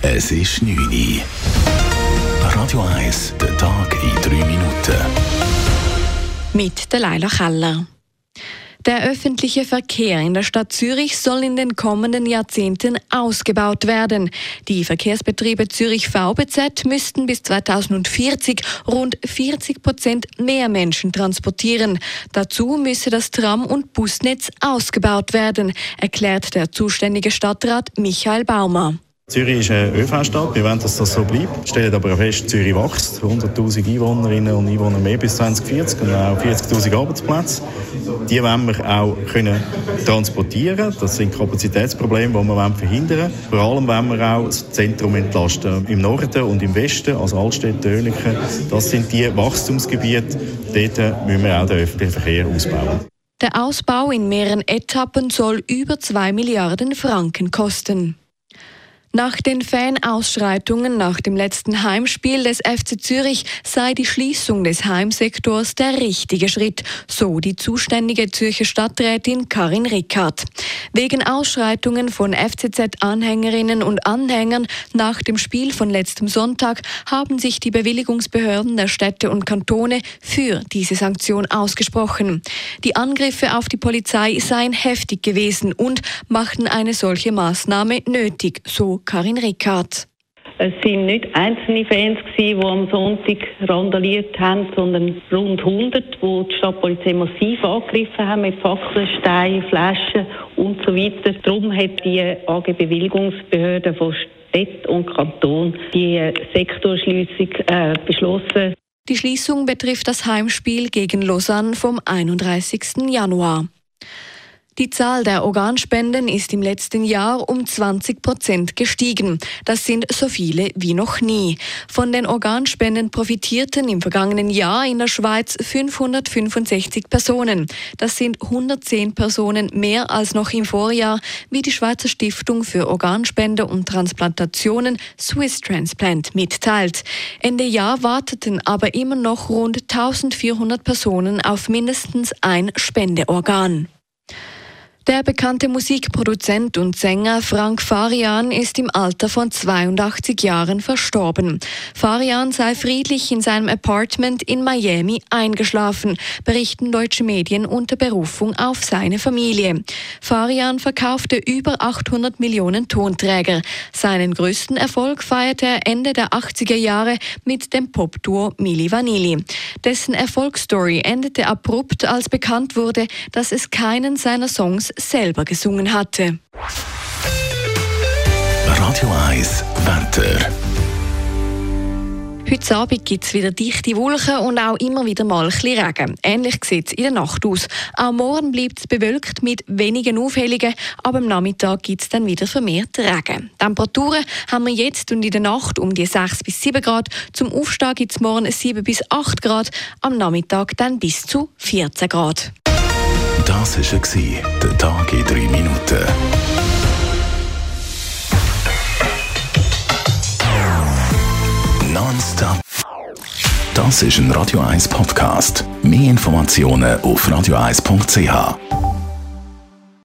Es ist 9 Uhr. Radio 1, der Tag in 3 Minuten. Mit der Leila Keller. Der öffentliche Verkehr in der Stadt Zürich soll in den kommenden Jahrzehnten ausgebaut werden. Die Verkehrsbetriebe Zürich VBZ müssten bis 2040 rund 40 Prozent mehr Menschen transportieren. Dazu müsse das Tram- und Busnetz ausgebaut werden, erklärt der zuständige Stadtrat Michael Baumer. Zürich ist eine ÖV-Stadt. Wir wollen, dass das so bleibt. Wir stellen aber fest, Zürich wächst. 100.000 Einwohnerinnen und Einwohner mehr bis 2040 und auch 40.000 Arbeitsplätze. Die wollen wir auch können transportieren. Das sind Kapazitätsprobleme, die wir verhindern wollen. Vor allem wollen wir auch das Zentrum entlasten. Im Norden und im Westen, also Altstädte, Oerlikon, das sind die Wachstumsgebiete. Dort müssen wir auch den öffentlichen Verkehr ausbauen. Der Ausbau in mehreren Etappen soll über 2 Milliarden Franken kosten. Nach den Fanausschreitungen nach dem letzten Heimspiel des FC Zürich sei die Schließung des Heimsektors der richtige Schritt, so die zuständige Zürcher Stadträtin Karin Rickard. Wegen Ausschreitungen von FCZ-Anhängerinnen und Anhängern nach dem Spiel von letztem Sonntag haben sich die Bewilligungsbehörden der Städte und Kantone für diese Sanktion ausgesprochen. Die Angriffe auf die Polizei seien heftig gewesen und machten eine solche Maßnahme nötig, so Karin Rickard. Es sind nicht einzelne Fans, die am Sonntag randaliert haben, sondern rund 100, die die Stadtpolizei massiv angegriffen haben mit Fackeln, Steinen, Flaschen und so weiter. Darum hat die AG Bewilligungsbehörde von Städt und Kanton die Sektorschließung äh, beschlossen. Die Schließung betrifft das Heimspiel gegen Lausanne vom 31. Januar. Die Zahl der Organspenden ist im letzten Jahr um 20 Prozent gestiegen. Das sind so viele wie noch nie. Von den Organspenden profitierten im vergangenen Jahr in der Schweiz 565 Personen. Das sind 110 Personen mehr als noch im Vorjahr, wie die Schweizer Stiftung für Organspende und Transplantationen Swiss Transplant mitteilt. Ende Jahr warteten aber immer noch rund 1400 Personen auf mindestens ein Spendeorgan. Der bekannte Musikproduzent und Sänger Frank Farian ist im Alter von 82 Jahren verstorben. Farian sei friedlich in seinem Apartment in Miami eingeschlafen, berichten deutsche Medien unter Berufung auf seine Familie. Farian verkaufte über 800 Millionen Tonträger. Seinen größten Erfolg feierte er Ende der 80er Jahre mit dem Popduo Milli Vanilli. Dessen Erfolgsstory endete abrupt, als bekannt wurde, dass es keinen seiner Songs selber gesungen hatte. Radio 1 Wetter. Heute Abend gibt es wieder dichte Wolken und auch immer wieder mal ein bisschen Regen. Ähnlich sieht es in der Nacht aus. Auch morgen bleibt es bewölkt mit wenigen Aufhellungen, aber am Nachmittag gibt es dann wieder vermehrt Regen. Temperaturen haben wir jetzt und in der Nacht um die 6 bis 7 Grad. Zum Aufstehen gibt es morgen 7 bis 8 Grad, am Nachmittag dann bis zu 14 Grad. Das war der Tag in 3 Minuten. Nonstop. Das ist ein Radio 1 Podcast. Mehr Informationen auf radio1.ch.